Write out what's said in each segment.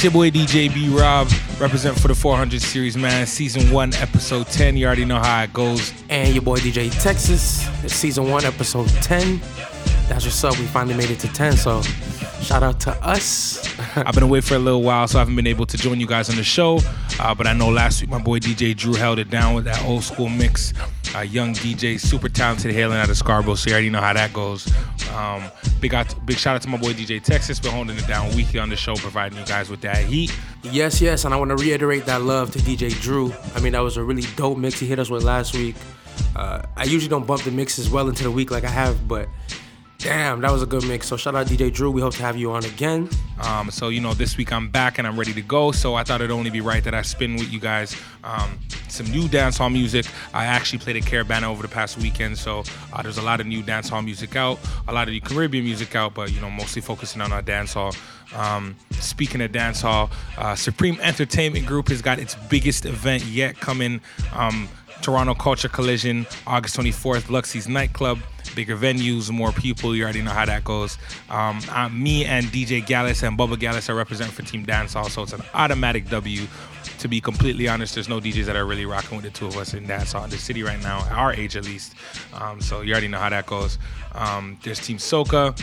It's your boy DJ B Rob, represent for the 400 series, man. Season 1, episode 10. You already know how it goes. And your boy DJ Texas. It's season 1, episode 10. That's what's up. We finally made it to 10, so shout out to us. I've been away for a little while, so I haven't been able to join you guys on the show. Uh, but I know last week my boy DJ Drew held it down with that old school mix. Uh, young DJ, super talented, hailing out of Scarborough, so you already know how that goes. Um, big out, big shout out to my boy DJ Texas, been holding it down weekly on the show, providing you guys with that heat. Yes, yes, and I want to reiterate that love to DJ Drew. I mean, that was a really dope mix he hit us with last week. Uh, I usually don't bump the mixes well into the week like I have, but Damn, that was a good mix. So shout out DJ Drew. We hope to have you on again. Um, so you know, this week I'm back and I'm ready to go. So I thought it'd only be right that I spin with you guys um, some new dancehall music. I actually played at Caribana over the past weekend, so uh, there's a lot of new dancehall music out, a lot of the Caribbean music out, but you know, mostly focusing on our dancehall. Um, speaking of dancehall, uh, Supreme Entertainment Group has got its biggest event yet coming. Um, Toronto Culture Collision, August 24th, Luxie's nightclub bigger venues, more people. You already know how that goes. Um, uh, me and DJ Gallus and Bubba Gallus are representing for Team Dancehall, so it's an automatic W. To be completely honest, there's no DJs that are really rocking with the two of us in dancehall in the city right now, our age at least. Um, so you already know how that goes. Um, there's Team Soca,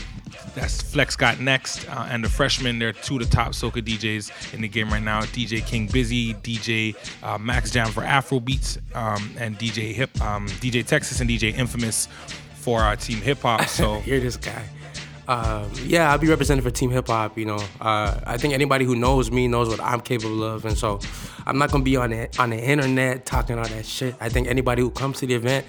that's Flex got next, uh, and the freshmen. They're two of the top soca DJs in the game right now. DJ King Busy, DJ uh, Max Jam for Afro Beats, um, and DJ Hip, um, DJ Texas, and DJ Infamous for our team hip hop. So you're this guy. Um, yeah, I'll be representing for Team Hip Hop. You know, uh, I think anybody who knows me knows what I'm capable of, and so I'm not gonna be on the on the internet talking all that shit. I think anybody who comes to the event,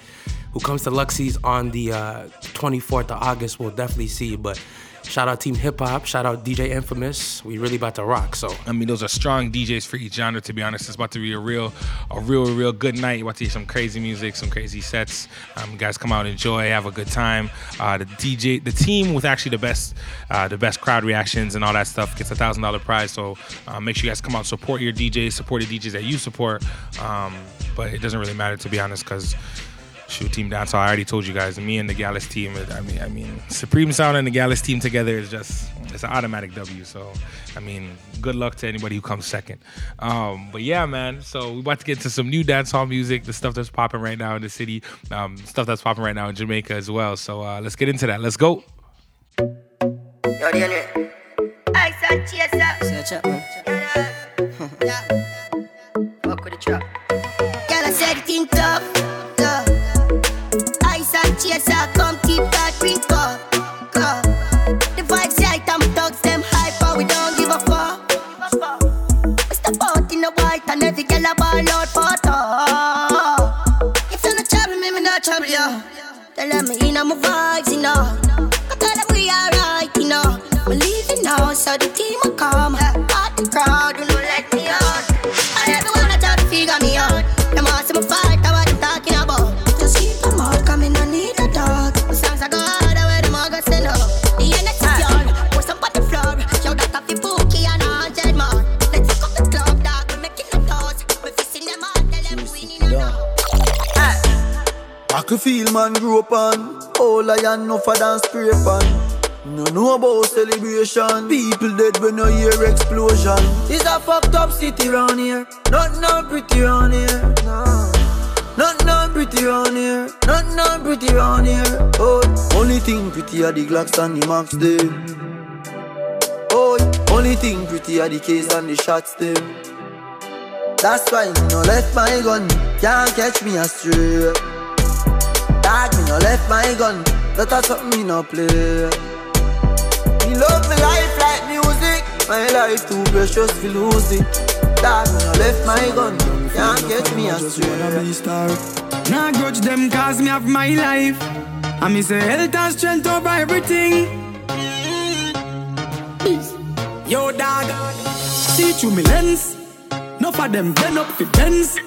who comes to Luxie's on the uh, 24th of August, We'll definitely see. But Shout out Team Hip Hop. Shout out DJ Infamous. We really about to rock. So I mean, those are strong DJs for each genre. To be honest, it's about to be a real, a real, real good night. You about to hear some crazy music, some crazy sets. Um, guys, come out, enjoy, have a good time. Uh, the DJ, the team with actually the best, uh, the best crowd reactions and all that stuff gets a thousand dollar prize. So uh, make sure you guys come out, support your DJs, support the DJs that you support. Um, but it doesn't really matter to be honest, because shoot team down. So I already told you guys, me and the Gallus team. I mean, I mean, Supreme Sound and the Gallus team together is just it's an automatic W. So I mean, good luck to anybody who comes second. Um, but yeah, man. So we about to get to some new dancehall music, the stuff that's popping right now in the city, um, stuff that's popping right now in Jamaica as well. So uh, let's get into that. Let's go. Fuck on All I am no for scrape on No know about celebration. People dead when I hear explosion. It's a fucked up city round here. Not no pretty round here no. Not no pretty round here. Not no pretty round here. Oh, only thing pretty are the Glocks and the Max them Oh, only thing pretty are the case and the shots them That's why me no left my gun. Can't catch me astray. Dog, me no left my gun. That a something me no play. Me love me life like music. My life too precious to lose it. Dog, me no left my gun. Can't get me astray. Nah grudge them cause me have my life. And me say health and strength over everything. Yo, dog, see through me lens. No for them blend up for Benz.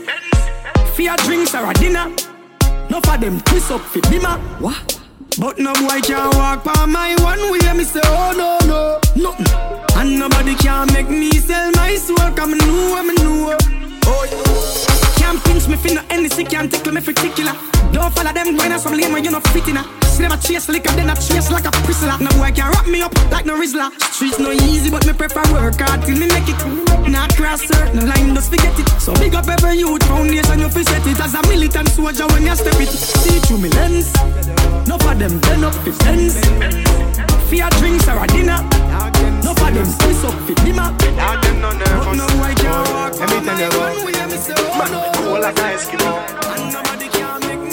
Fear drinks or a dinner. No for them twist up for bimmer. What? But no boy can walk by my one way. Me say, oh no, no, nothing. And nobody can make me sell my soul. Come know, I'm know. Oh, yeah. Can't pinch me finna any sick, can't tickle me particular. Don't follow them I some lame when you not fit in a. See them a chase liquor, then a chase like a prisoner. No boy can wrap me up like no Rizla. Streets no easy, but me prefer work hard till me make it. Not cross certain line, just forget it. So big up every youth foundation, you fi set it as a militant soldier when you step it. See through me lens. No for them turn up fi fence. Fear drinks or a dinner. No for them piss up fi dimmer. But no boy can walk. Let me tell you about Man, cool like an Eskimo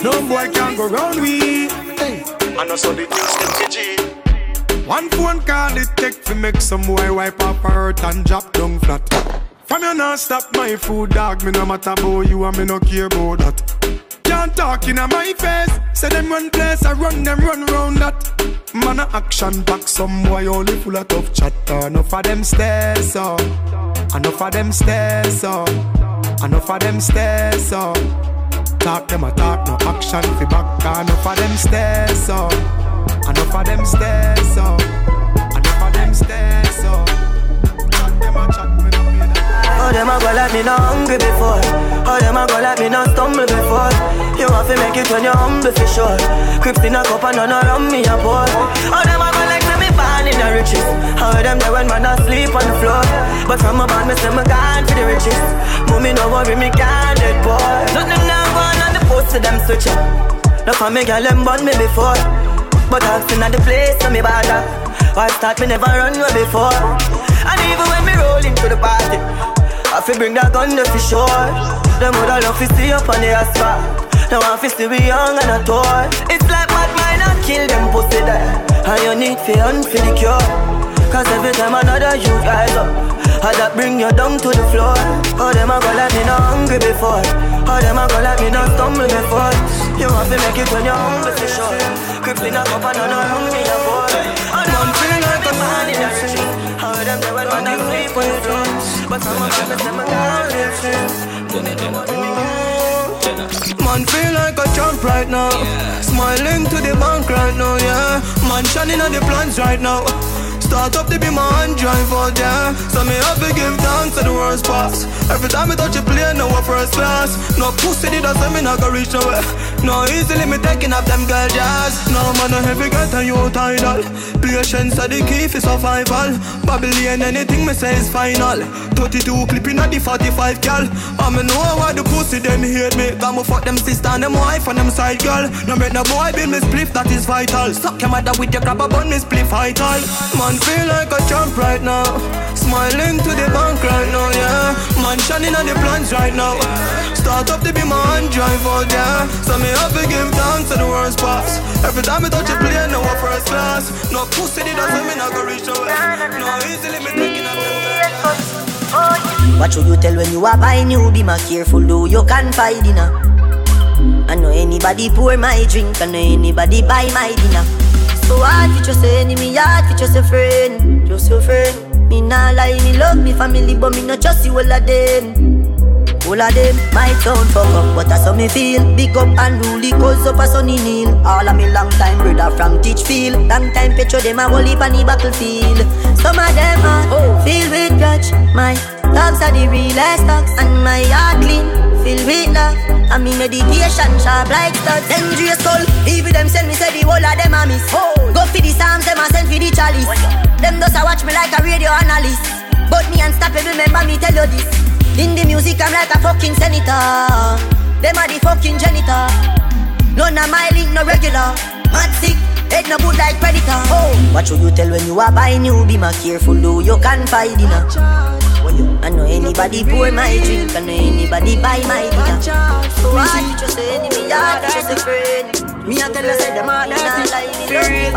No boy can go round we hey. And also the things them KG One phone call it take to make some boy wipe up hurt and drop down flat From you not stop my food dog Me no matter about you and me no care about that Can't talk in my face. Say them run place, I run them run round that. Man a action back, some boy only full of tough chatter Enough of them stairs, so. Enough of them stairs, so. Enough of them stairs, so. Talk them a talk, no action fi back. Enough of them stairs, so. Enough of them stairs, so. Enough of them stairs, so. Chat them a chat, Oh, them a go like me not hungry before. Oh, them a go like me not stumble before. You have to make it when you're humble for sure. Crips in a cup and none around me a pour. Oh, them a go like say me born in the riches. How them there when man asleep on the floor. But from a band, me say me gone for the riches. Mommy no worry, me can't dead boy. Nothing now go on the post to them switch up. No for me girl them born me before. But I've seen at the place so me bother. Why start me never run away before. And even when me roll into the party. I fi bring that gun there for sure. Them woulda love to see up on the asphalt. Now I fi see we young and a toy. It's like mad mind and kill them pussy there. And you need fi hunt for the cure. Cause every time another you rise up, I that bring you down to the floor. Oh, them a go like me not hungry before. Oh, them a go like me not stumble before. You want to make it when you're hungry for sure. Crippling a cup and none around me a boy. Man, feel like a man in the street. How them there when man a sleep on the floor. But some of them say me can't live free. Man feel like a champ right now. Smiling to the bank right now, yeah. Man shining on the plans right now. Start up to be my hand drive yeah. So me have to give thanks to the worst pass. Every time I touch a plane, no one first class. No pussy did I say me not go reach nowhere. No easily me taking up them girl jazz. No man no heavy get a you tidal. Patience are the key for survival. Babylon anything me say is final. 32 clipping at the 45 gal. I me know why the pussy them hate me. Got me fuck them sister and them wife and them side girl. No make no boy build me spliff that is vital. Suck your mother with your grab a bun me spliff vital. Man feel like a champ right now. Smiling to the bank right now, yeah. Man shining on the plans right now. Start up to be my hand drive out, yeah. So me have to give thanks to the worst pass. Every time I touch a plane, no first class. No pussy did that, so me not go reach nowhere. No easily me taking up What should you tell when you are buying new? Be more careful, though you can find dinner. I know anybody pour my drink, I know anybody buy my dinner. So hard for just say enemy, hard for just a friend, just your friend. Me nah lie, me love me family, but me not trust you all of them. All of them my sound fuck up, but that's how me feel. Big up and rule cause up a sunny kneel. All of me long time brother from Teachfield. Long time petro them a whole heap on the battlefield. Some of them are filled with grudge. My dogs are the realest dogs, and my heart clean, filled with love. And me meditation sharp like studs. Dangerous soul, even them send me say the whole of them a miss. Go for the psalms, them a send for the chalice. Them just a watch me like a radio analyst. But me unstoppable, remember me tell you this. In the music, I'm like a fucking senator. Them are the fucking janitor. None of my link no regular. Mad sick, head no good like predator. Oh, what should you tell when you are buying new? Be more careful, though you can find dinner. I know anybody pour my drink, I know anybody buy my dinner. So I just say enemy, I just a friend. Me I tell you say them all dirty, for real.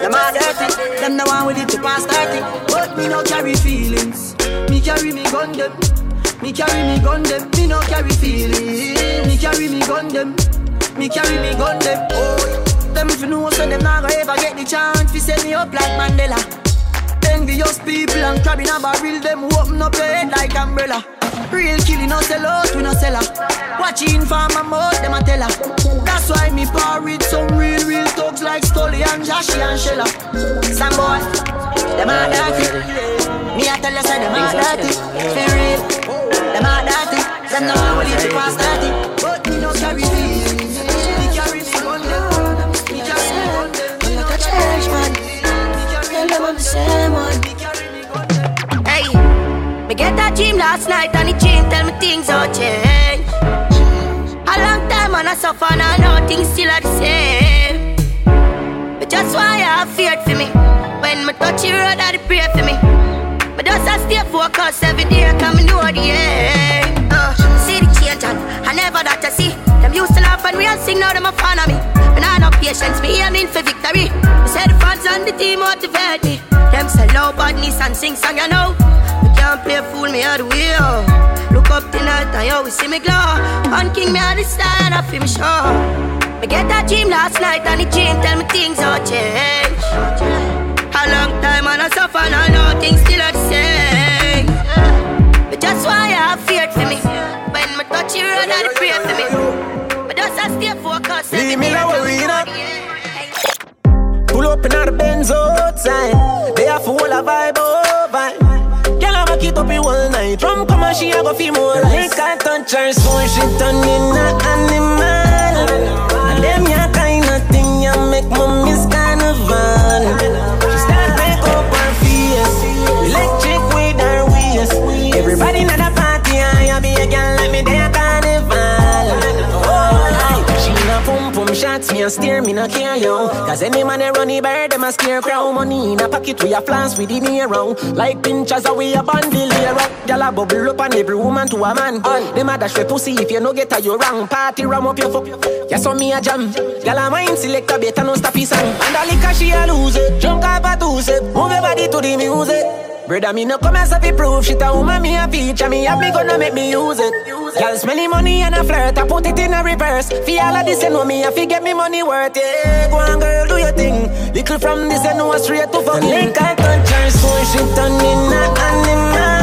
Them all dirty, them the one with it to pass 30. But me no carry feelings. Me carry me gun them. Me carry me gun them. Me no carry feelings. Me carry me gun them. Me carry me gun them. Oh, them if you know so them not gonna ever get the chance to set me up like Mandela. Envious people and crab in a barrel, them open up your head like umbrella. Real killing no sell out, we no sell her. Watching for my mouth, them a tell her. That's why me par with some real, real thugs like Stolly and Joshy and Shella. Some boy, them a dirty. Me a tell you say them a dirty. For real, them a dirty. Them no one will leave you past 30. But me no carry them on the same one. Hey, me get that dream last night and the dream Tell me things all change. A long time and I suffer and I know things still are the same. But just why I feared for me. When me touch the road, I pray for me. But just I stay focused every day, come and know the end. Uh, see the change and I never that I see. Them used to love and real sing, now them a fan of me. And I no patience, me aiming for victory. Me say the fans and the team motivate me. Them say low badness and sing song, you know. Me can't play fool, me out the wheel. Look up tonight and you see me glow. On King, me at the side, I feel me sure. Me get a dream last night and the dream tell me things all change. A long time and I suffer and I know things still are the same. But just why I feared for me. When me touch you, and I pray for me. But just I stay focused. Leave me now, we not. Pull up in the Benz oh, outside. They have full of vibe oh, over. Girl, I'ma keep up it all night. Drum come and she a go feel more like. I touch her so she turn in a animal. And them ya kind of thing ya make me pum me a steer, me no care yo. Cause any man a runny bird, them a scare crow. Money in a pocket, we a flans with the hero. Like pinchers, we a bundle here up. Gyal a bubble up on every woman to a man. Them a dash for pussy if you no get a you wrong. Party ram up your fuck. Yeah, so me a jam. Gyal a mind select a better no stop his song. And a liquor she a lose it. Drunk up a two step. Move your body to the music. Brother, me no come as a fi proof shit a woman me a feature me have me gonna make me use it. Girl smelly money and a flirt, I put it in a reverse. Fi all of this you know me, I fi get me money worth it. Go on girl, do your thing. Little from this you know straight to fucking. Link I touch her so she turn in a animal.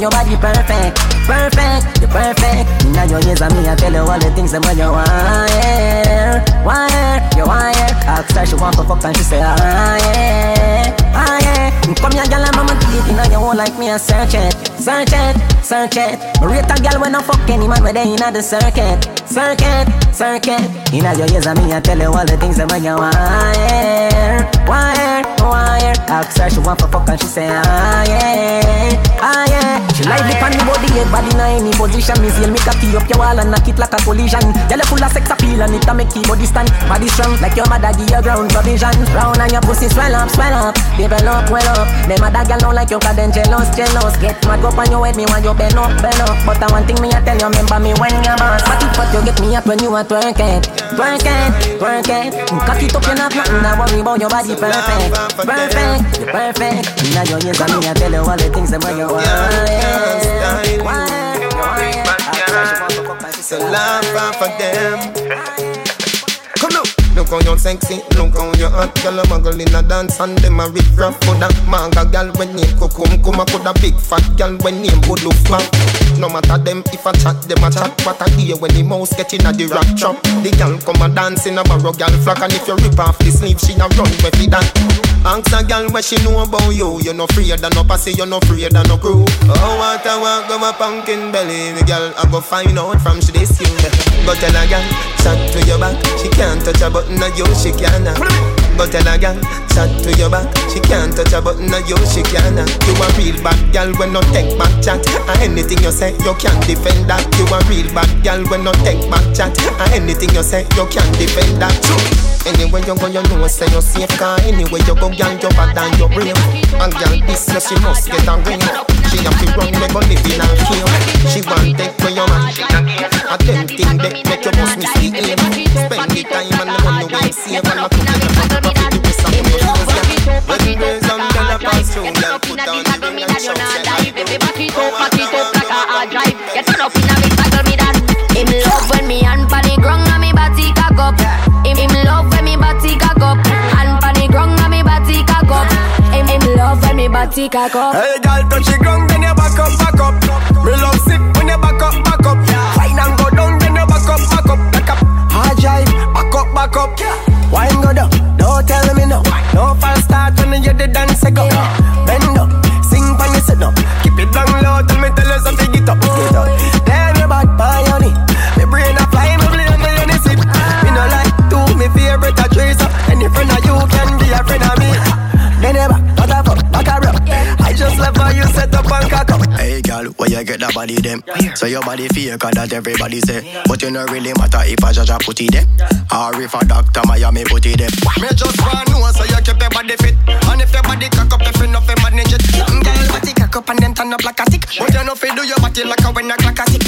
Your body perfect, perfect, you're perfect. Now your ears and me, I tell you all the things that when you. Want yeah, you yeah Ask her she want to fuck and she say ah yeah, ah yeah. Come here girl, I'm a deep in your hole like me, I search it. Search it, search it. Me rate a girl when I fuck any man where they in the circuit. Circuit, circuit. Inna your ears and me, I tell you all the things that when you want yeah, want yeah Ask her she want to fuck and she say ah yeah, ah yeah. She like the pan the body head body in any position Me see me cocky up your wall and knock it like a collision. Girl full of sex appeal and it a make your body stand Body strong like your mother give you ground. Provision Round and your pussy swell up, swell up. Develop well up. Them other girl don't like you cause them jealous, jealous. Get mad up on your head me want you bend up, bend up. But I one thing me I tell you remember me when you're boss. But if what you get me up when you are twerking Twerking, twerking. Cock it up you not nothing to worry about your body perfect. Perfect, you perfect. Inna your ears and me I tell you all the things that you want yeah. Want it, you want it. Ask her, she want to fuck it's a long life for them. Look how you sexy, look how you hot Girl a muggle in a dance and them a rip rough Coulda manga girl when name Kukum Kuma coulda big fat girl when name good look fat No matter them if I chat, them a chat What a day when the mouse get in a the rock trap The girl come a dance in a barrow girl flock And if you rip off the sleeve, she a run with it that Ask a girl what she know about you. You no not free than no pussy, you no not free than no crew. Oh, what I want, go my pumpkin belly. Me girl, I go find out from she this you. Go tell a girl, chat to your back. She can't touch a button of you, she can't. Go tell a girl, chat to your back. She can't touch a button of you, she can't. You a real bad girl when no take back chat. And anything you say, you can't defend that. You a real bad girl when no take back chat. And anything you say, you can't defend that. Anyway you go, you know say you safe Cause anyway you go, girl, you bad than your brain A girl this year she must get a ring She have to run, me go live in a cave She want take for your man A tempting deck make you must miss the aim Spend the time and the money we save And I put in the front of the rest of your shoes, girl. When the days and girl pass through, girl Put on the ring and shout, say Baby, back it up, back it up like a hard drive. Get turn up in a big cycle, me that Him love when me hand pa the ground and me body cock up. Him, him love when me body cock up. Hand pa the ground and me body cock up. Him, him love when me body cock up. Hey, girl, touch the ground, then you body them? So your body fake, cause that everybody say. But you no really matter if I judge a put it there. Or if a doctor Miami put it there. Me just want know so you keep your body fit. And if your body cock up, if you know fi manage it. Mm, Girl, body cock up and then turn up like a stick. But you know fi do your body like a when a clock a tick.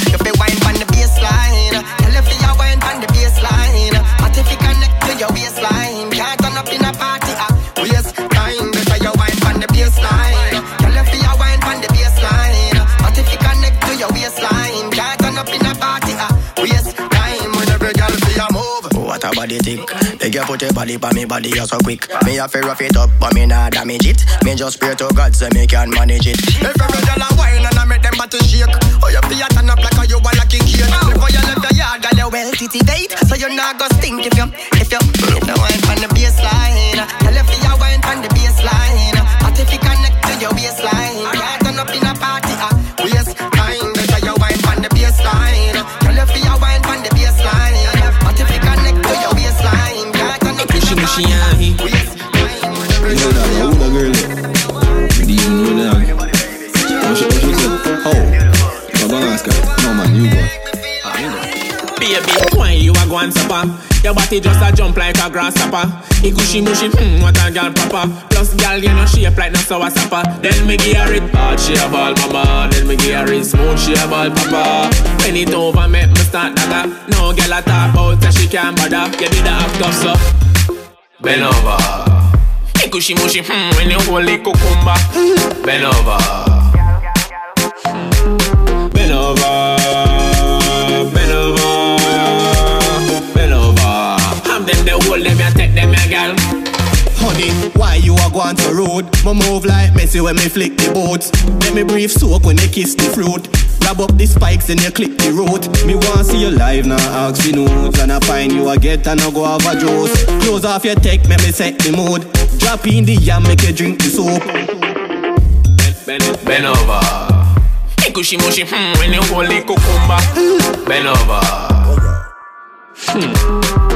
Body tick. They get put your body pa me body you so quick. Me a fi rough it up, but me nah damage it. Me just pray to God so me can manage it. Every girl a wine and I make them body shake, oh you fi a turn up like a you a lucky kid. Before you left the yard, girl you well titivate, so you not go stink if you Body just a jump like a grasshopper. He cushy mushy, hmm, what a girl proper. Plus, girl, you know shape like no sour sapper. Then me give her it hard, she a ball mama. Then me give her it smooth, she a ball papa. When it over, make me start dagger. No girl a talk that she can't bother. You did the act up, so bend over. It cushy mushy, hmm, when you hold it cucumber. Bend over. Bend over. Honey, why you a go on the road? Me move like Messi when me flick the boats. Let me breathe soak when they kiss the fruit. Grab up the spikes and you click the road. Me want see you live now, ask for notes And I find you a get and I go have a juice Close off your tech, make me set the mood. Drop in the yam, make you drink the soup. Bend, bend over. It cushy mushy, hmm, when you hold it cucumber. Bend over. Hmm.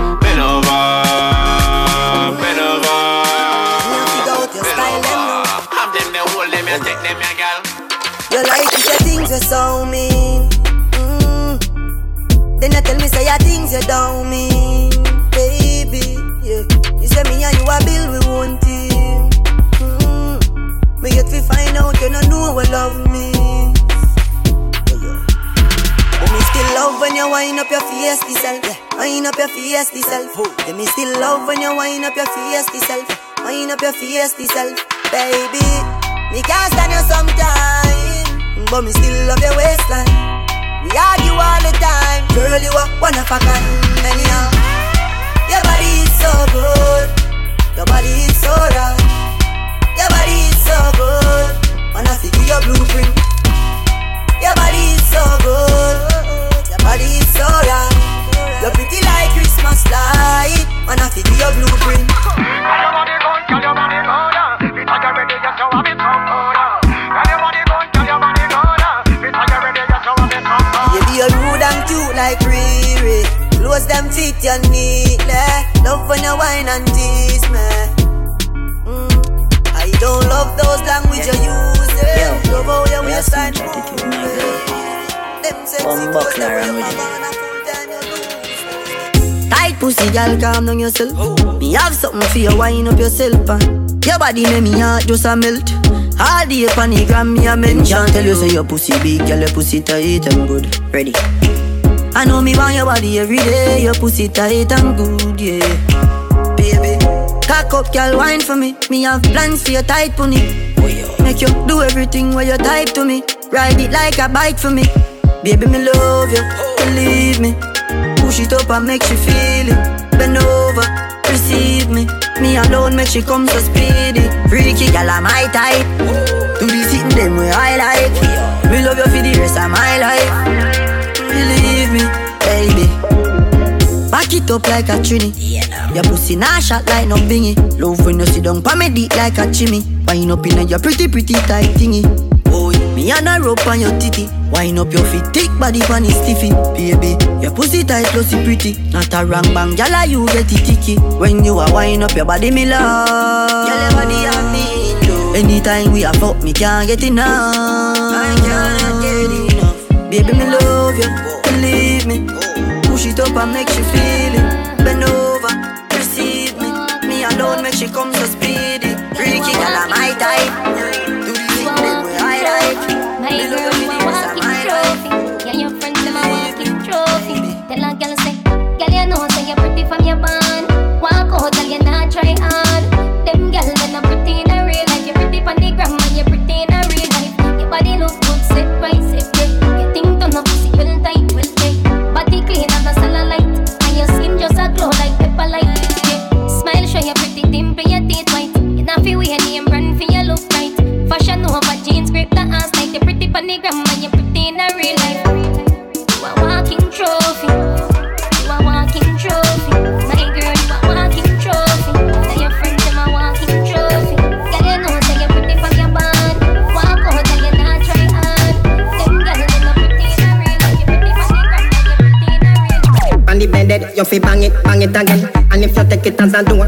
It, your things are so mean. Mm. Then you tell me say your things you don't mean, baby. Yeah, you say me and you a bill we one team. Mm. Me yet we find out you don't know what love means. But me still love when you wind up your face self. Yeah, wind up your face self. Yeah, me still love when you wind up your face self. Wind up your face self, baby. Me can't stand you sometime, but me still love your waistline. We argue all the time, girl. You are one of a kind. Anyhow, your body is so good, your body is so right, your body is so good. Wanna see you your blueprint. Your body is so good, your body is so right. You're pretty like Christmas light. Wanna see you your blueprint. Girl, your body good, girl, your body good. you wine and tease me. Mm. I don't love those language you use. Yeah. Love how you waistline move. Them sexy clothes that you have on a full time. Tight pussy, girl, calm down yourself. Me have something for you, wind up yourself. Uh. Your body make me heart just a melt. All day the gram, me a mention. Tell you say your pussy big, girl, your pussy tight and good. Ready. I know me want your body every day. Your pussy tight and good, yeah. Baby, cock up, girl, wine for me. Me have plans for your tight pony. Make you do everything where you type to me. Ride it like a bike for me. Baby, me love you, believe me. Push it up and make you feel it. Bend over, receive me. Me alone make she come so speedy. Freaky gal, I'm my type. Do the sitting them way I like. Me love you for the rest of my life. Me, baby. Back it up like a trini. Your pussy nah shot like no bingy. Love when you sit down pa me deep like a chimney. Wind up in your pretty pretty tight thingy. Boy, me and a rope on your titty. Wind up your feet, thick body pan is stiffy. Baby, your pussy tight, glossy pretty. Not a wrong bang, gyal you get it ticky. When you are wind up your body, me love. Gyal body have me Anytime we a fuck, me can't get enough. I can't get enough. Baby, me love you, me. Push it up and make you feel it. Bend over, receive me. Me alone make she come so speedy. Freaky girl, I'm my type.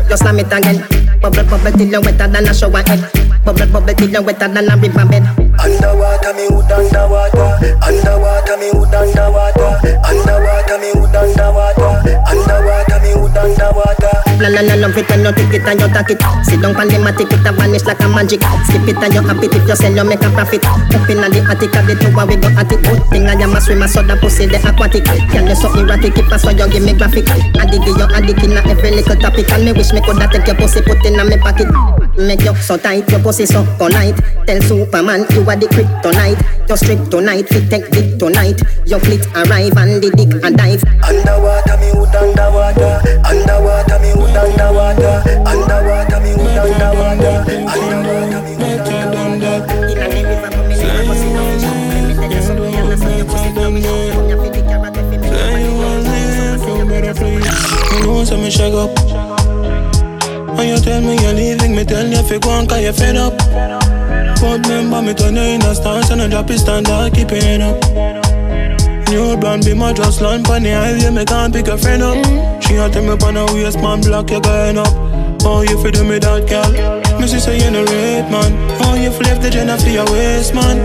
You slam it again. Bubble, bubble till you wetter than a shower head. Bubble, bubble till you wetter than a river bed. Underwater, me hood underwater. Underwater, La la la love it when you take it and you take it. Sit down pan the matic, it a vanish like a magic. Skip it and you happy if you sell, you make a profit. Up inna the attic of the tower, we go at it. Good thing I am a swimmer, so the pussy the aquatic. Can you so erratic, keep us so you give me graphic. Addict, you addict inna every little topic. And me wish me coulda take your pussy, put inna me pocket. Make you so tight, your pussy so polite. Tell Superman you are the kryptonite. You're strict tonight, fit take dick tonight. Your fleet arrive and the dick and dive. Underwater, me hood underwater. Underwater, me hood underwater. Underwater, me hood underwater. Underwater, me hood You know so me shake up. When you tell me you're leaving Me tell you if you go on cause you fed up. But remember me turn you in a stance And I drop it standard keep it up New brand be my just land Pon the highway me can't pick a friend up. Mm. She a tell me pon a waist man block you going up. Oh you fi do me that girl? Me see say you no rate man. Oh you fi left the Jenna for your waist man.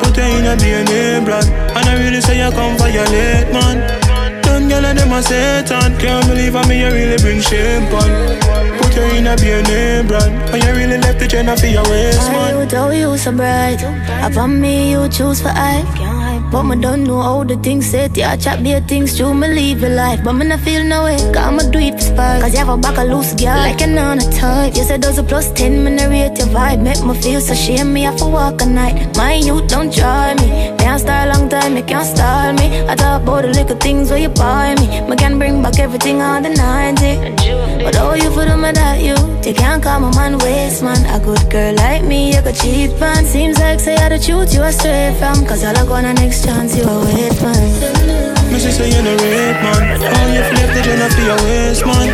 Put her in a DNA brand. And I really say you come violate man. Them gyal and them a Satan. Can't believe how me you really bring shame pon. Put her in a DNA brand. And you really left the Jenna for your waist man. You though you so bright. Upon me you choose for I But me don't know how the things set Yeah, chat be things true, me live your life. But me not feel no way, me do it for spite. Cause you have a back a loose girl, like an on a type. You said those a plus 10, me not rate your vibe. Make me feel so shame, me have to walk a night. My youth don't try me. Can't start long time, you can't style me. I talk about the little things where you buy me. Me can bring back everything on the 90 But all you for them that you. They can't call my man waste man. A good girl like me, you could cheat man Seems like say I the truth you are straight from Cause all I got on next chance you a wait man. Me see say you no rape man. Oh you flip the Jenna for your waist man.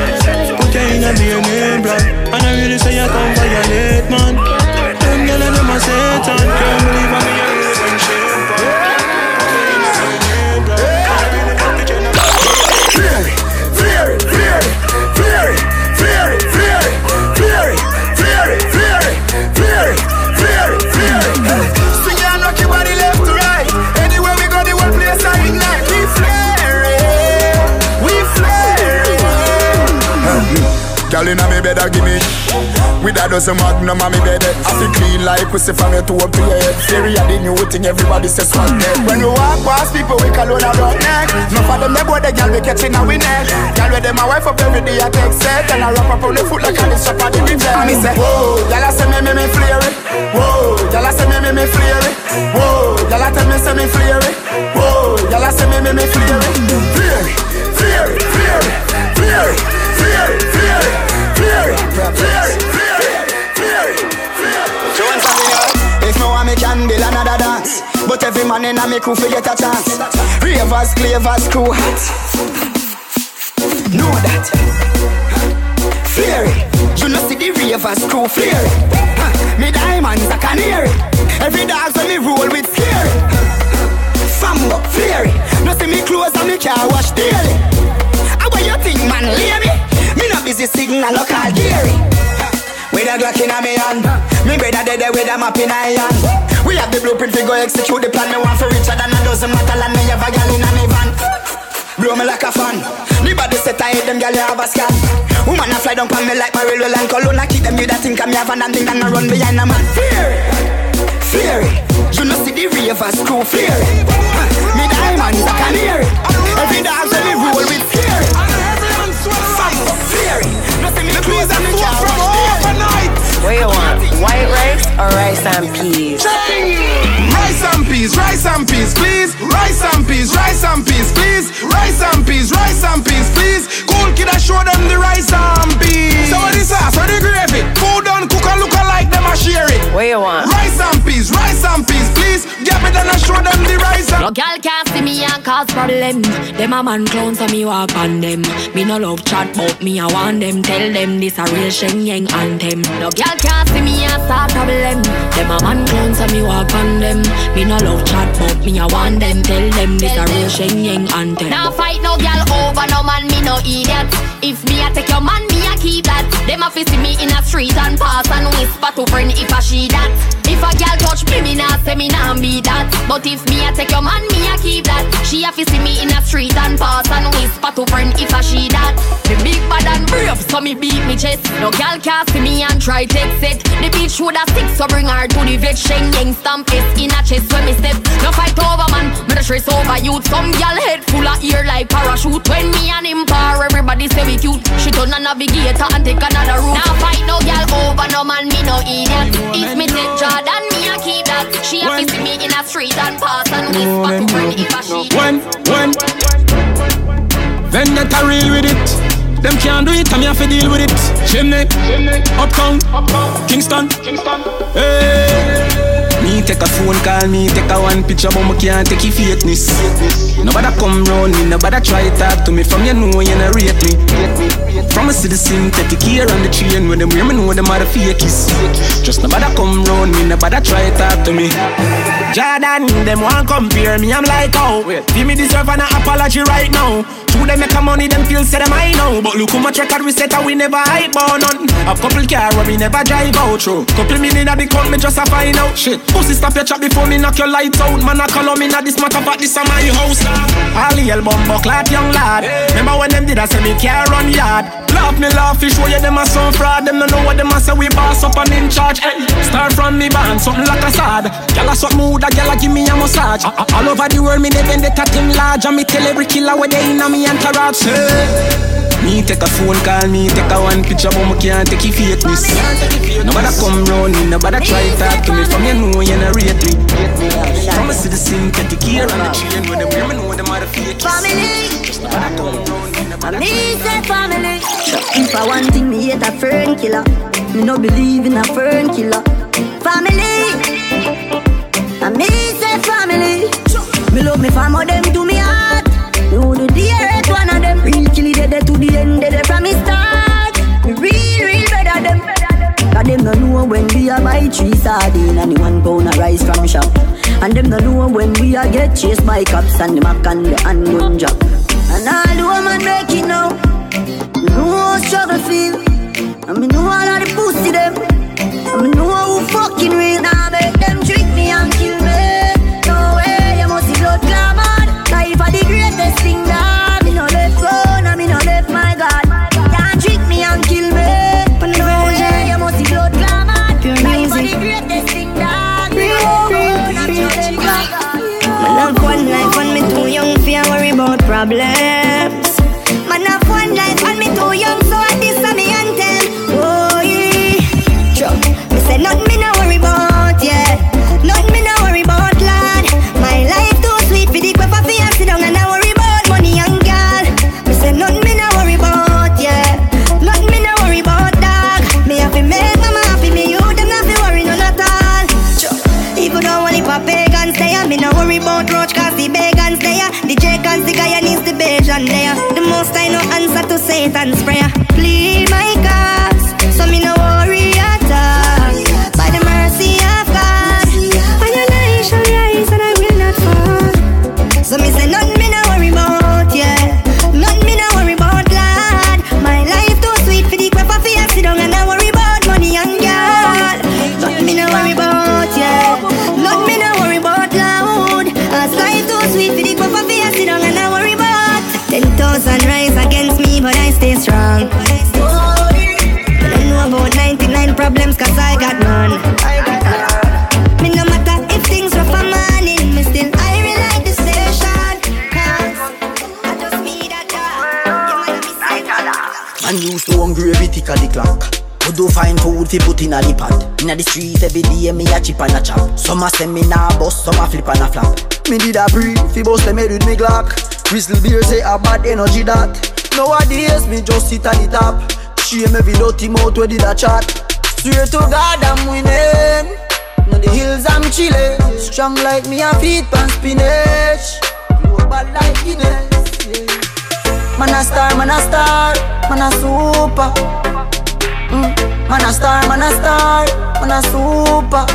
Put you in a DNA brand And I really say you come violate man. Them gyal and them a Satan. Can't believe how me brand a dozen magnum on me bed. I feel clean like pussy from your toe up to your head. Theory a the new thing, everybody says swag neck. When you walk past people, we call on rock neck. No for them, they boy the girl we catching we neck. Girl with them, my wife up every day, I take set. And I wrap up on the foot like a this shop at the big And me say, whoa, I say me, me, me flare. Whoa, I say me, me, me flare. Whoa, I tell me, say me flare. Whoa, I say me, me, me flare it. Flare it, flare it, flare it, flare me can build another dance. But every man in a me crew get a chance. Ravers, clavers, crew hot. Know that. Flare You know see the ravers crew Ha, Me diamonds a canary. Every dog when me roll with scary Fambo, flare it No see me clothes and me car wash daily. How you think man, lay me? Me no busy signal local Gary with a Glock in a me hand. Me brother dead with a map in a hand. We have the blueprint, we go execute the plan. Me want for richer than a dozen metal And me have a gal in a me van. Blow me like a fan. The body set I hate them gal have a scan. Woman a fly down on me like my railway line Cologne I keep them you that think I'm have and think I'm run behind a man. Fear it, You know see the ravers crew fear What you want? White rice or rice and peas? Rice and peas, rice and peas, please. Rice and peas, rice and peas, please. Rice and peas, rice and peas, please. Cool kid, I show them the rice and peas. So what is sauce, what the gravy? Food done, cook and look alike, them a share it. What you want? Rice and peas, rice and peas, please. Get me then I show them the rice and No girl can't see me and cause problem. Them a man clowns so me walk on them. Me no love chat but me I want them. Tell them this a real Shenyeng anthem. No girl can't see me and start problem. Them a man clowns so me walk on them. Me no love chat but me I want them. Tell them this a real Shenyeng anthem. Now fight no girl over no man, me no idiot. If me a take your man, me a keep that. Them a fi see me in a street and pass and whisper to friend if I she that. If a girl touch me, me nah say me nah be that. But if me a take your man, me a keep that. She a fi see me in a street and pass and whisper to friend if I she that. Me big bad and brave, so me beat me chest. No girl can see me and try take set. The bitch woulda stick, so bring her to the vet. Shenyeng stamp fist in a chest when me step. No fight over man, me no stress over youth. Some girl head full of ear like parachute. When me and him par, everybody say we cute. She turn a navigator and take another route. Now fight no girl over no man, me no idiot. If me take Jordan, me a keep that. She a fi see me in a street and pass and whisper to friend if I she. When, when Vendetta real with it. Them can't do it, I'm here to deal with it. Chimney, Uptown, Kingston, Hey me take a phone call, me take a one picture, but me can't take your fakeness. Nobody come round me, nobody try talk to me. From you know you not rate me. From a citizen, take care on the train when them hear me know them are the fakies. Just nobody come round me, nobody try talk to me. Jordan, them want compare me, I'm like, oh Give me deserve an apology right now Them make a money, them feel say them I know But look how much record we set and we never hype on none. A couple car where we never drive out through Couple million at the count, me just a find out. Shit, pussy stop your chat before me knock your lights out. Man, I call me, now this matter, but this a my house. All the album bucklat, young lad. Remember when them did I say me care on yard? Laugh me laugh, fish show you them a some fraud. Them no know what them a say, we boss up and in charge. Hey, Start from me band, something like a sad. Gyal a something mood, a gyal a give me a massage. All over the world, me they vendetta team large. And me tell every killer where they in a me Say, me take a phone call, me take a one picture, but me can't take your fakeness. Nobody come round me, nobody try talk to me. From you know you not rate me. From a citizen, take the care on the chain when them hear me know them are the fakies. Family. Nobody come round me, nobody Me say family. If I want thing, me hate a fern killer. Me no believe in a fern killer. Family. And me say family. Me love me family, them do me heart. Would do dearest one of them. Real dead to the end, dead from start. Real, real better them. Them no know when we buy and the one pound rice from shop. And them no know when we get chased by cops and the mac and the handgun. And the make it now. Struggle feel. Know all of the pussy them. Know who fucking real. Now make them trick me and kill me. No way, you must see blood. Life are the greatest worry about problems. Answer to problems, cause I got none. Me no matter if things rough a morning, me still I rely the station. I just me that Man used to hungry every tick of the clock. Would do find food fi put in a the pot. Inna the street every day me a chip and a chop. Some a say me nah bust, some a flip and a flap. Me did a breathe fi bust them head with me Glock. Crystal beer say a bad energy that. Nowadays me just sit at the top. Shame every dirty mouth where did a chat. Swear to God I'm winning. Now the hills I'm chilling. Strong like me a feet pan spinach. Bad like Guinness. Man a star, man a star, man a super. Mm. Man a star, man a star, man a super.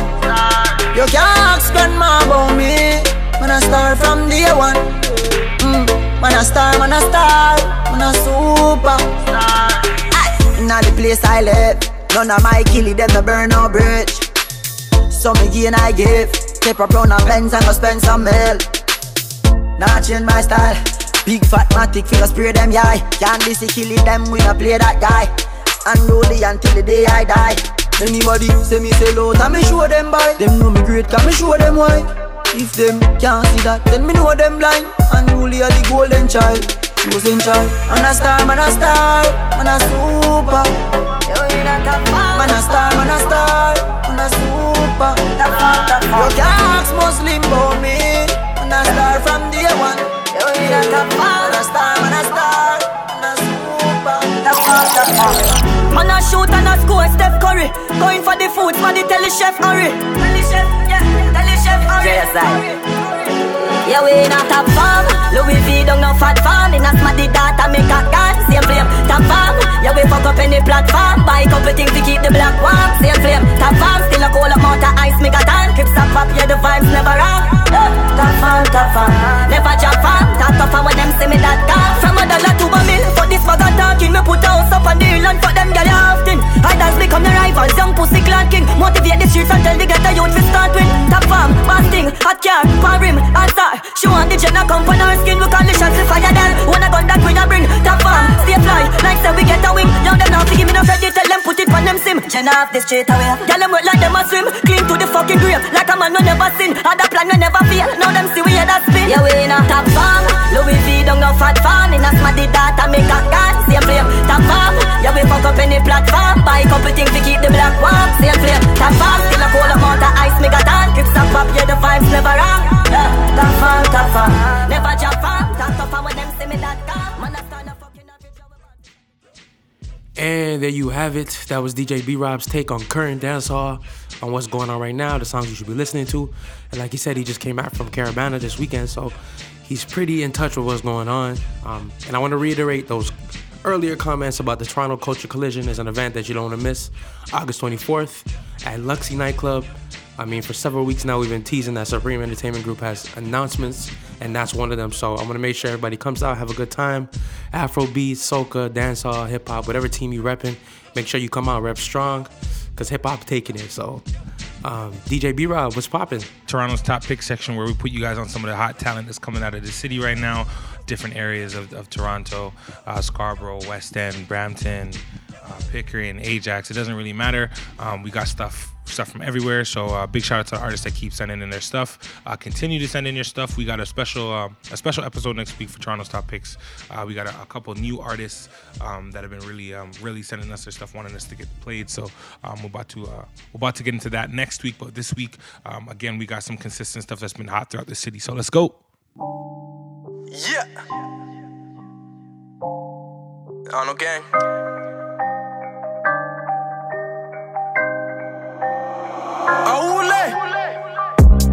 You can't ask grandma about me. Man a star from day one. Mm. Man a star, man a star, man a super. Inna the place I live, none of my killie them no burn no bridge. So me gain I give, take a brown and pens and go spend some mill. Not change my style. Big fat matic feel spray them yeah. Can't be see killing them we not play that guy. Unruly until the day I die. Anybody say me sell out and me show them by. Them know me great can me show them why. If them can't see that, then me know them blind. Unruly are the golden child, chosen child. Man a star, man a star, man a super. Man a star, man a star, man a super. You can't ask Muslim about me. Man a star from day one. Man a star, man a star, man a super. Man a shoot and a score, Steph Curry. Going for the food, for the tell the chef hurry. Tell the chef, yeah, tell the chef hurry. Yes, I. Yeah, we in a top farm. Louis V don't no fat farm. In a smarty data make a gun. Same flame, top farm. Yeah, we fuck up any platform. Buy couple things to keep the black warm. Same flame, top farm. Still a cold amount of ice, make a tan. Keep stop up, yeah, the vibes never wrong. Uh, top farm, top farm. Never drop farm. Top tougher when them see me that. From a dollar to a mil. For this bag talking, me put house up on the hill and for them girl often. Idols become the rivals. Young pussy clan king. Motivate the streets and tell the ghetto youth to start win. Top farm, basting, hot car, pan rim, and star. She want the jenna come on her skin. We call the shots to fire them. I gun that we a bring. Top farm, stay fly. Like say we get a wing. Now them now give me no credit. Tell them put it on them sim. Jenna off the straight away. Tell them work like them a swim. Clean to the fucking grave. Like a man we never sin. Other plan we never fail. Now them see we head a spin. Yeah we in a top farm. Louis V don't no fat farm. In a smarty data make a. Same flame. Farm. Yeah we fuck up any platform. Buy couple things to keep the black warm. Same flame. Farm. Still a cold amount of ice make a tan. Up. Yeah the vibes never wrong. Never up. And there you have it. That was DJ B Rob's take on current dancehall, on what's going on right now, the songs you should be listening to. And like he said, he just came out from Caribana this weekend, so he's pretty in touch with what's going on. Um, and I want to reiterate those earlier comments about the Toronto Culture Collision is an event that you don't want to miss. August 24th at Luxy Nightclub. I mean, for several weeks now, we've been teasing that Supreme Entertainment Group has announcements, and that's one of them. So I'm gonna make sure everybody comes out, have a good time. Afrobeat, soca, dancehall, hip hop, whatever team you're repping, make sure you come out rep strong, cause hip hop taking it. So, um, DJ B Rob, what's popping? Toronto's top pick section where we put you guys on some of the hot talent that's coming out of the city right now, different areas of, of Toronto, uh, Scarborough, West End, Brampton, uh, Pickering, Ajax. It doesn't really matter. Um, we got stuff stuff from everywhere. So uh, big shout out to the artists that keep sending in their stuff. Uh, continue to send in your stuff. We got a special um, a special episode next week for Toronto's top picks. Uh, we got a, a couple new artists um, that have been really um, really sending us their stuff, wanting us to get played. So um, we're about to uh, we're about to get into that next week. But this week, um, again, we got some consistent stuff that's been hot throughout the city. So let's go. Yeah. On no gang.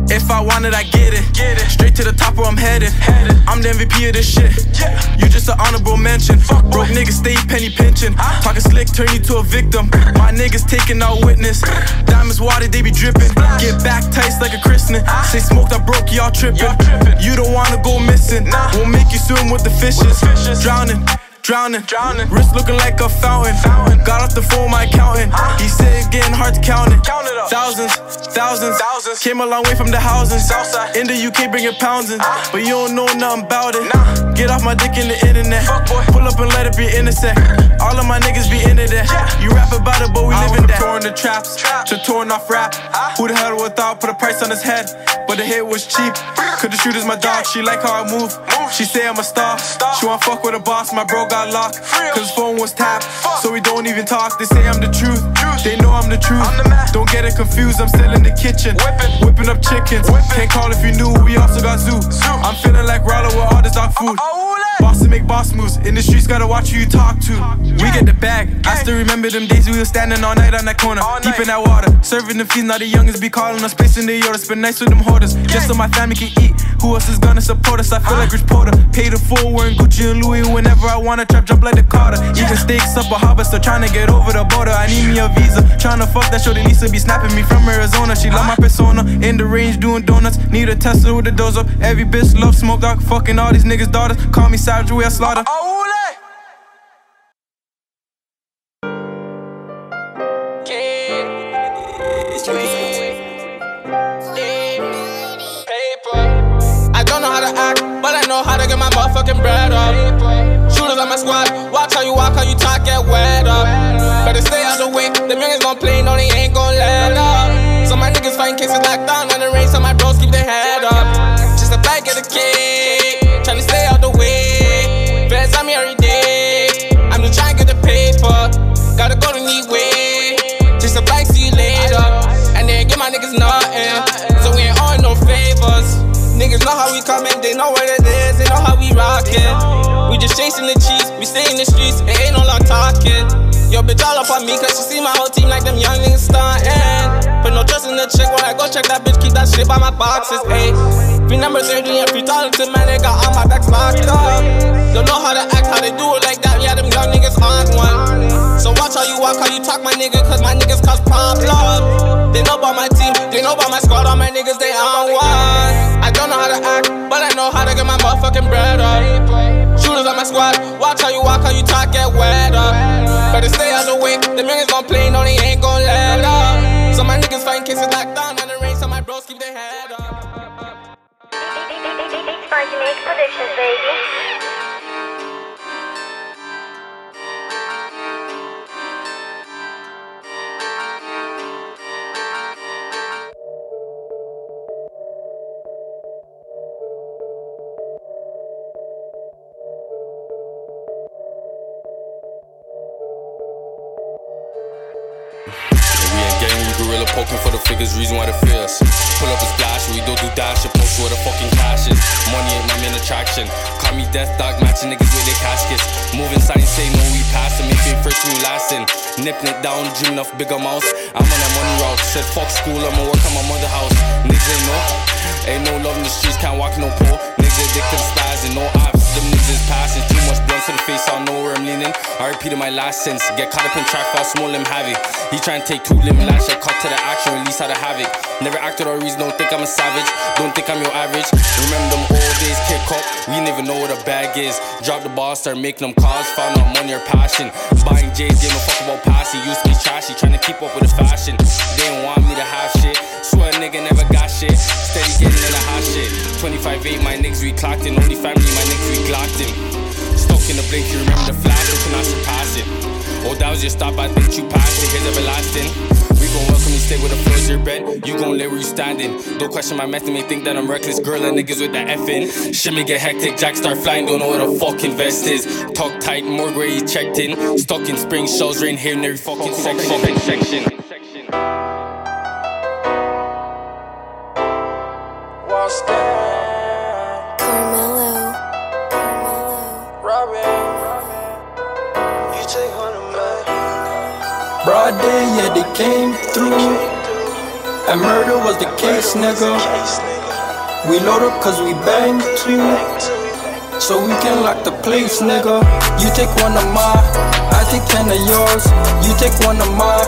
If I want it, I get it. Get it. Straight to the top where I'm headed. headed. I'm the MVP of this shit. Yeah. You just an honorable mention. Fuck Broke niggas stay penny pinching. Huh? Talking slick, turn you to a victim. My niggas taking out witness. Diamonds water, they be dripping. Get back tight like a christening. Say smoked, I broke, y'all tripping. tripping. You don't wanna go missing. Nah. Won't make you swim with the fishes. fishes. Drowning drowning. drowning. Wrist looking like a fountain. fountain. Got off the phone, my accountant. Huh? He said it's getting hard to count it. Count it up. Thousands, thousands, thousands. Came a long way from the houses. Southside. In the UK, bringing pounds in. Uh. But you don't know nothing about it. Nah. Get off my dick in the internet. Fuck, Pull up and let it be innocent. All of my niggas be into that. Yeah. You rap about it, but we live in that. Torn the traps, Trap. to torn off rap. Huh? Who the hell would thought put a price on his head? But the hit was cheap. Cause the shooter's my dog. She like how I move. She say I'm a star. She wanna fuck with a boss. My bro got got locked. Cause phone was tapped. So we don't even talk. They say I'm the truth. They know I'm the truth. Don't get it confused. I'm still in the kitchen. Whipping up chickens. Can't call if you knew. We also got zoo. I'm feeling like Rollo with all this dog food. Boss to make boss moves. In the streets, gotta watch who you talk to. We get the bag. I still remember them days we were standing all night on that corner. Deep in that water. Serving the fiends, now the youngest be calling us. Placing the order. Spend nights with them hoarders. Just so my family can eat. Who else is gonna support us? I feel like uh. Rich Porter. Pay the full, wearing Gucci and Louis whenever I wanna trap, jump like the Carter. Even stakes up a harbor, still trying to get over the border. I need me a visa. Trying to fuck that shorty Lisa, be snapping me from Arizona. She love my uh. persona. In the range doing donuts. Need a Tesla with the doors up. Every bitch love smoke dog. Fucking all these niggas' daughters. Call me savage, we a slaughter. know how to act, but I know how to get my motherfucking bread up. Shooters on my squad, watch how you walk, how you talk, get wet up. Better stay out the way, them youngins gon' play, no, they ain't gon' let up. So my niggas fighting cases like down when the rain, so my bros keep their head up. Just a bag of the cake, me every day, I'm just trying to get the paper. Gotta go the neat way, just a bag, see you later. And then get my niggas nothing, so we ain't on no favors. Niggas know how we coming, they know what it is, they know how we rockin'. We just chasing the cheese, we stay in the streets, it ain't no long talking. Yo, bitch, all up on me, cause she see my whole team like them young niggas stuntin'. Put no trust in the chick check that bitch, keep that shit by my boxes, ayy. Free number 30 and free talented, man, they got all my backs locked. Don't know how to act, how they do it like that, yeah, them young niggas on one. So watch how you walk, how you talk, my nigga, cause my niggas cause problem. They know about my team, they know about my squad, all my niggas, they on one. I don't know how to act, but I know how to get my motherfucking bread up. Shooters on my squad, watch how you walk, how you talk, get wet up. Better stay out the way, the niggas gon' play, no, they ain't gon' let up. So my niggas find cases like down Productions, baby. Gorilla poking for the figures, reason why they fear us. Pull up a splash, we don't do dash, a post where the fucking cash is. Money ain't my main attraction. Call me death dog, matching niggas with their caskets. Moving signs say no, we pass if it first we lasting. Nipping it down, dreaming of bigger mouse. I'm on a money route, said fuck school, I'ma work on my mother house. Niggas ain't no, ain't no love in the streets, can't walk no pole. Niggas addicted to spies and no ops. Them niggas passing too much blunt to the face, I know where I'm leaning. I repeated my last sentence. Get caught up in track for small limb havoc. He trying to take two limb lash, I cut to the action, release how to havoc. Never acted or reason, don't think I'm a savage. Don't think I'm your average. Remember them old days, kick up. We didn't even know what a bag is. Drop the ball, start making them calls. Found out money or passion. Buying J's, give a fuck about passing. Used to be trashy, trying to keep up with the fashion. They didn't want me to have shit. Swear a nigga never got shit. Steady getting in the hot shit. 25 8, my niggas we clocked in. Only family, my niggas we glocked in. Stuck in the blink, you remember the flash, you cannot surpass it. Oh, that was your stop, I think you passed it. Here's everlasting. We gon' welcome you, stay with the floors you're. You gon' live where you standing. Don't question my method, may think that I'm reckless. Girl and niggas with that effing. Shit me get hectic, Jack start flying, don't know where the fucking vest is. Talk tight, more where he checked in. Stuck in spring, shells rain here in every fucking section. section. Carmelo. Robin, you take one of mine. Broad day, yeah, they came through. And murder was the case, nigga. We load up cause we bang too. So we can lock the place, nigga. You take one of mine, I take ten of yours. You take one of mine,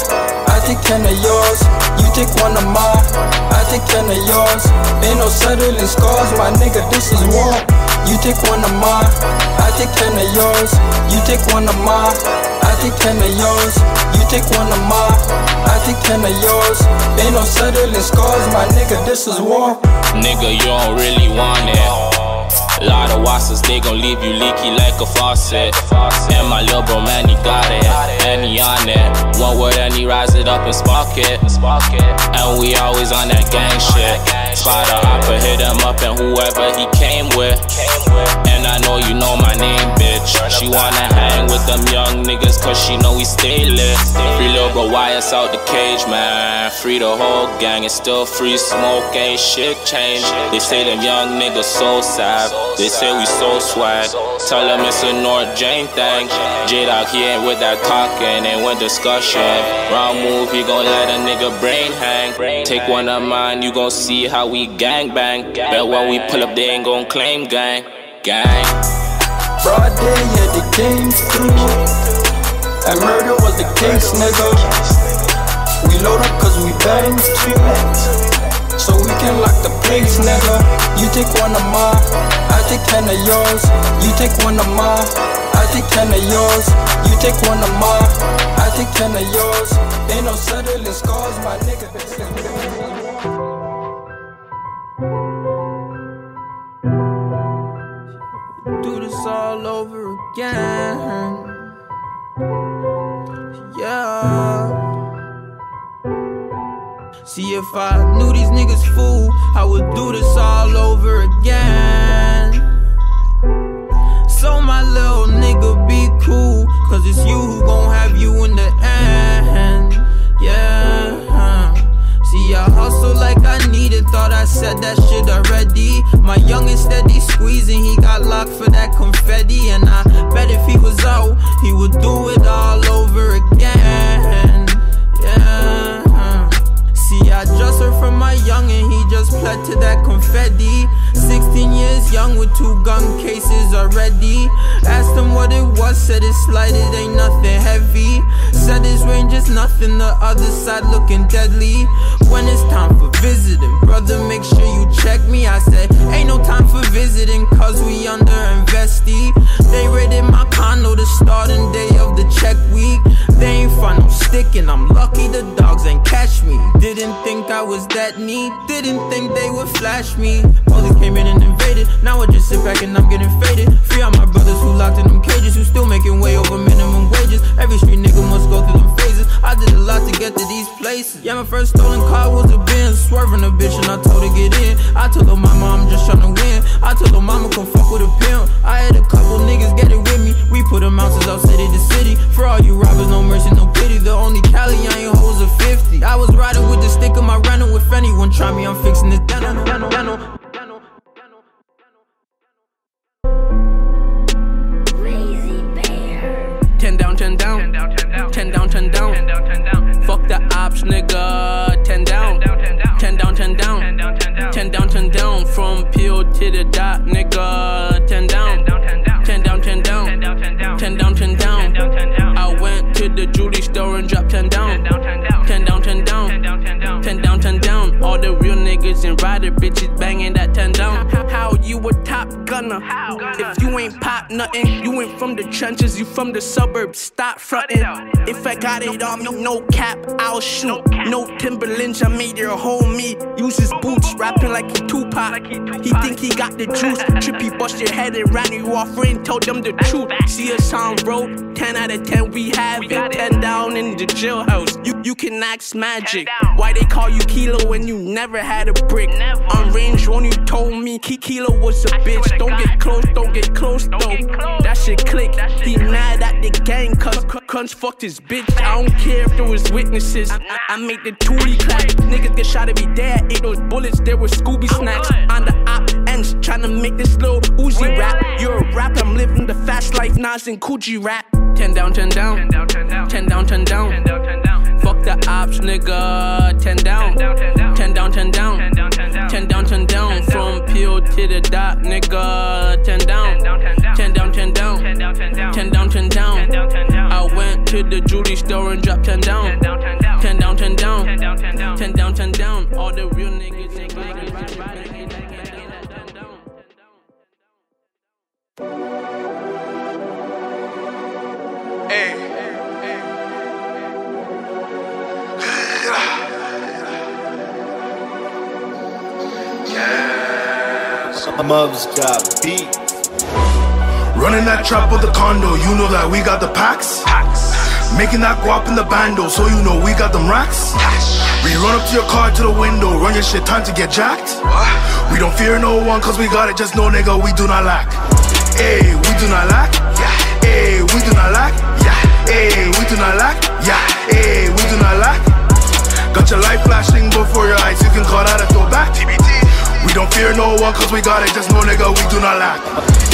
I take ten of yours. You take one of mine, I take ten of yours. Ain't no settling scores, my nigga, this is war. You take one of mine, I take ten of yours. You take one of mine, I take ten of yours. You take one of mine, I take ten of yours. Ain't no settling scores, my nigga, this is war. Nigga, you don't really want it. Lot of wassers, they gon' leave you leaky like a faucet. And my little bro, man, he got it. And he on it. One word and he rise it up and spark it. And we always on that gang shit. Spot a hopper, hit him up and whoever he came with. And I know you know my name, bitch. She wanna hang with them young niggas cause she know we stay lit. Free little bro, us out the cage, man. Free the whole gang, it's still free smoke, ain't shit change. They say them young niggas so sad. They say we so swag. Tell them it's a North Jane thing. J Dog, he ain't with that talking, ain't with discussion. Wrong move, he gon' let a nigga brain hang. Take one of mine, you gon' see how we gang bang. Bet when we pull up, they ain't gon' claim gang. Gang. Broad day, yeah, the game's through. And murder was the case, nigga. We load up cause we bang too. So we can lock the place, nigga. You take one of mine, I take ten of yours. You take one of mine, I take ten of yours. You take one of mine, I take ten of yours. Ain't no settling scores, my nigga. Over again. Yeah. See, if I knew these niggas fool, I would do this all over again. So, my little nigga, be cool, cause it's you who gon' have you in the Hustle like I need it, thought I said that shit already. My youngest steady squeezing, he got locked for that confetti. And I bet if he was out, he would do it all over again. Yeah. See, I just heard from my youngin', he just pled to that confetti. 16 years young with two gun cases already. Asked him what it was, said it's light, it ain't nothing heavy. Said his range is nothing, the other side looking deadly. When it's time for visiting, brother, make sure you check me. I said, ain't no time for visiting, cause we under investi. They raided my condo the starting day of the check week. They ain't find no sticking, I'm lucky the dogs ain't catch me. Didn't think I was that neat, didn't think they would flash me. Police came in and invaded, now I just sit back and I'm getting faded. Free all my brothers who locked in them cages, who still making way over minimum wages. Every street nigga must go through them phases. I did a lot to get to these places. Yeah, my first stolen car was nothing, from the trenches, you from the suburbs. Stop frontin'. If I got it on me, no cap, I'll shoot. No Timberlands, I made your homie use his boots, rapping like he Tupac. He think he got the juice. Trippy bust your head and ran you off and told them the truth. See us on road, 10 out of 10 we have it. 10 down in the jailhouse. You you can ask magic. Why they call you Kilo when you never had a brick? On range when you told me Ki- Kilo was a bitch. Don't get close, don't get close though. That shit click. He mad at the gang cause Crunch fucked his bitch. I don't care if there was witnesses. I, I make the toolie clap. Niggas get shot every day. I ate those bullets. There were Scooby snacks on the op ends. Tryna make this little Uzi rap. You're a rap. I'm living the fast life. Nas and Coogee rap. Ten down, ten down. Ten down, ten down. Ten down, ten down. Fuck the ops, nigga. Ten down. Ten down, ten down. Ten down, ten down. From Peel to the dot, nigga. Ten down. Ten down, ten down. To the jewelry store and dropped ten down. Ten down, ten down. Ten down, ten down. ten down, All the real niggas ain't Hey. Mubs drop beat. Running that trap with the condo, you know that we got the packs. Making that guap in the bando, so you know we got them racks. We run up to your car to the window, run your shit, time to get jacked. We don't fear no one, cause we got it, just know nigga, we do not lack. Hey, we do not lack. Yeah, hey, we do not lack. Yeah, hey, we do not lack. Yeah, hey, we do not lack. Got your light flashing before your eyes, you can call that a throwback. TBT. We don't fear no one, cause we got it, just know nigga, we do not lack.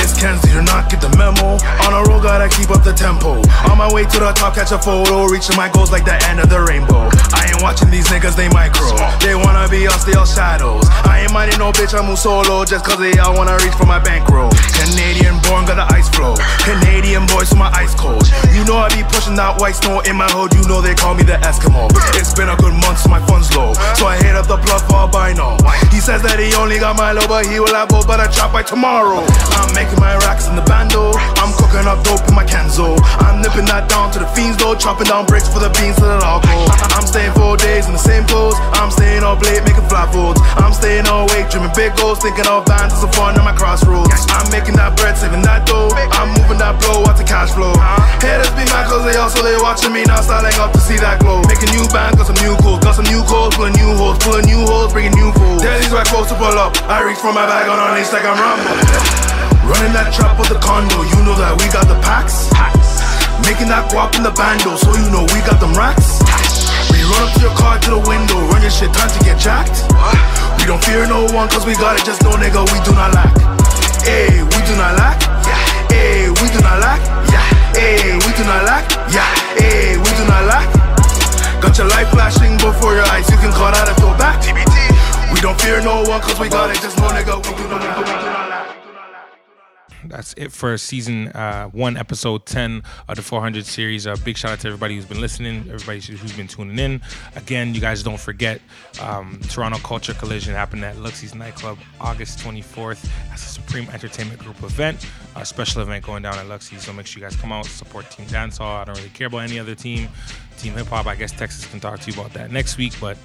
It's Kenzie, do not get the memo. On a roll, gotta keep up the tempo. On my way to the top, catch a photo, reaching my goals like the end of the rainbow. I ain't watching these niggas, they micro. They wanna be us, they all shadows. I ain't minding no bitch, I move solo just cause they all wanna reach for my bankroll. Canadian born, got the that white snow in my hood, you know they call me the Eskimo. It's been a good month, so my funds low. So I hit up the plug for albino. He says that he only got my low, but he will have but I chop by tomorrow. I'm making my racks in the bando. I'm cooking up dope in my Kenzo. I'm nipping that down to the fiends though, chopping down bricks for the beans so that I'll. I'm staying four days in the same clothes. I'm staying up late making flat folds. I'm staying all awake, dreaming big goals, thinking of bands and some fun at my crossroads. I'm making that bread, saving that dough. I'm moving that blow out the cash flow. Haters be mad cause they also they watching me now, styling up to see that glow. Making new bands, got some new goals, got some new codes, pulling new holes, pulling new holes, bringing new fools. These white folks to pull up. I reach for my bag on unleash like I'm Rambo. Running that trap with the condo, you know that we got the packs. Making that guap in the bando, so you know we got them racks. We run up to your car to the window, run your shit, time to get jacked. We don't fear no one, cause we got it, just know nigga, we do not lack. Hey, we do not lack. Yeah hey, we do not lack. Hey, we do not lack. Yeah, hey, we do not lack. Got your light flashing before your eyes, you can call that a throwback. TBT. We don't fear no one, cause we got it, just know nigga, we do not lack. That's it for season uh, one, episode 10 of the 400 series. Uh, big shout out to everybody who's been listening, everybody who's been tuning in. Again, you guys don't forget um, Toronto Culture Collision happened at Luxie's Nightclub August 24th. That's a Supreme Entertainment Group event, a special event going down at Luxie. So make sure you guys come out, support Team Dancehall. I don't really care about any other team. Team Hip Hop, I guess Texas can talk to you about that next week, but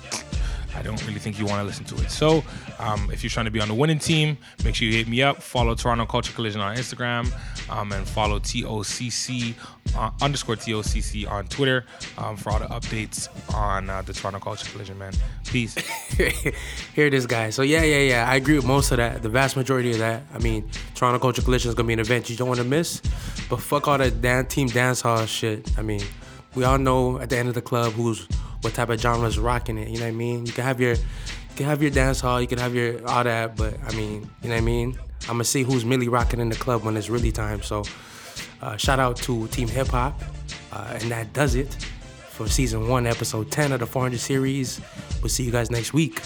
I don't really think you want to listen to it. So, um, if you're trying to be on the winning team, make sure you hit me up. Follow Toronto Culture Collision on Instagram, um, and follow TOCC uh, underscore TOCC on Twitter um, for all the updates on uh, the Toronto Culture Collision. Man, peace. Here it is, guys. So yeah, yeah, yeah. I agree with most of that. The vast majority of that. I mean, Toronto Culture Collision is gonna be an event you don't want to miss. But fuck all that dan- team dance hall shit. I mean, we all know at the end of the club who's what type of genre is rocking it. You know what I mean? You can have your, you can have your dance hall, you can have your all that, but I mean, you know what I mean? I'm gonna see who's really rocking in the club when it's really time. So, uh, shout out to Team Hip Hop, uh, and that does it for season one, episode 10 of the 400 series. We'll see you guys next week.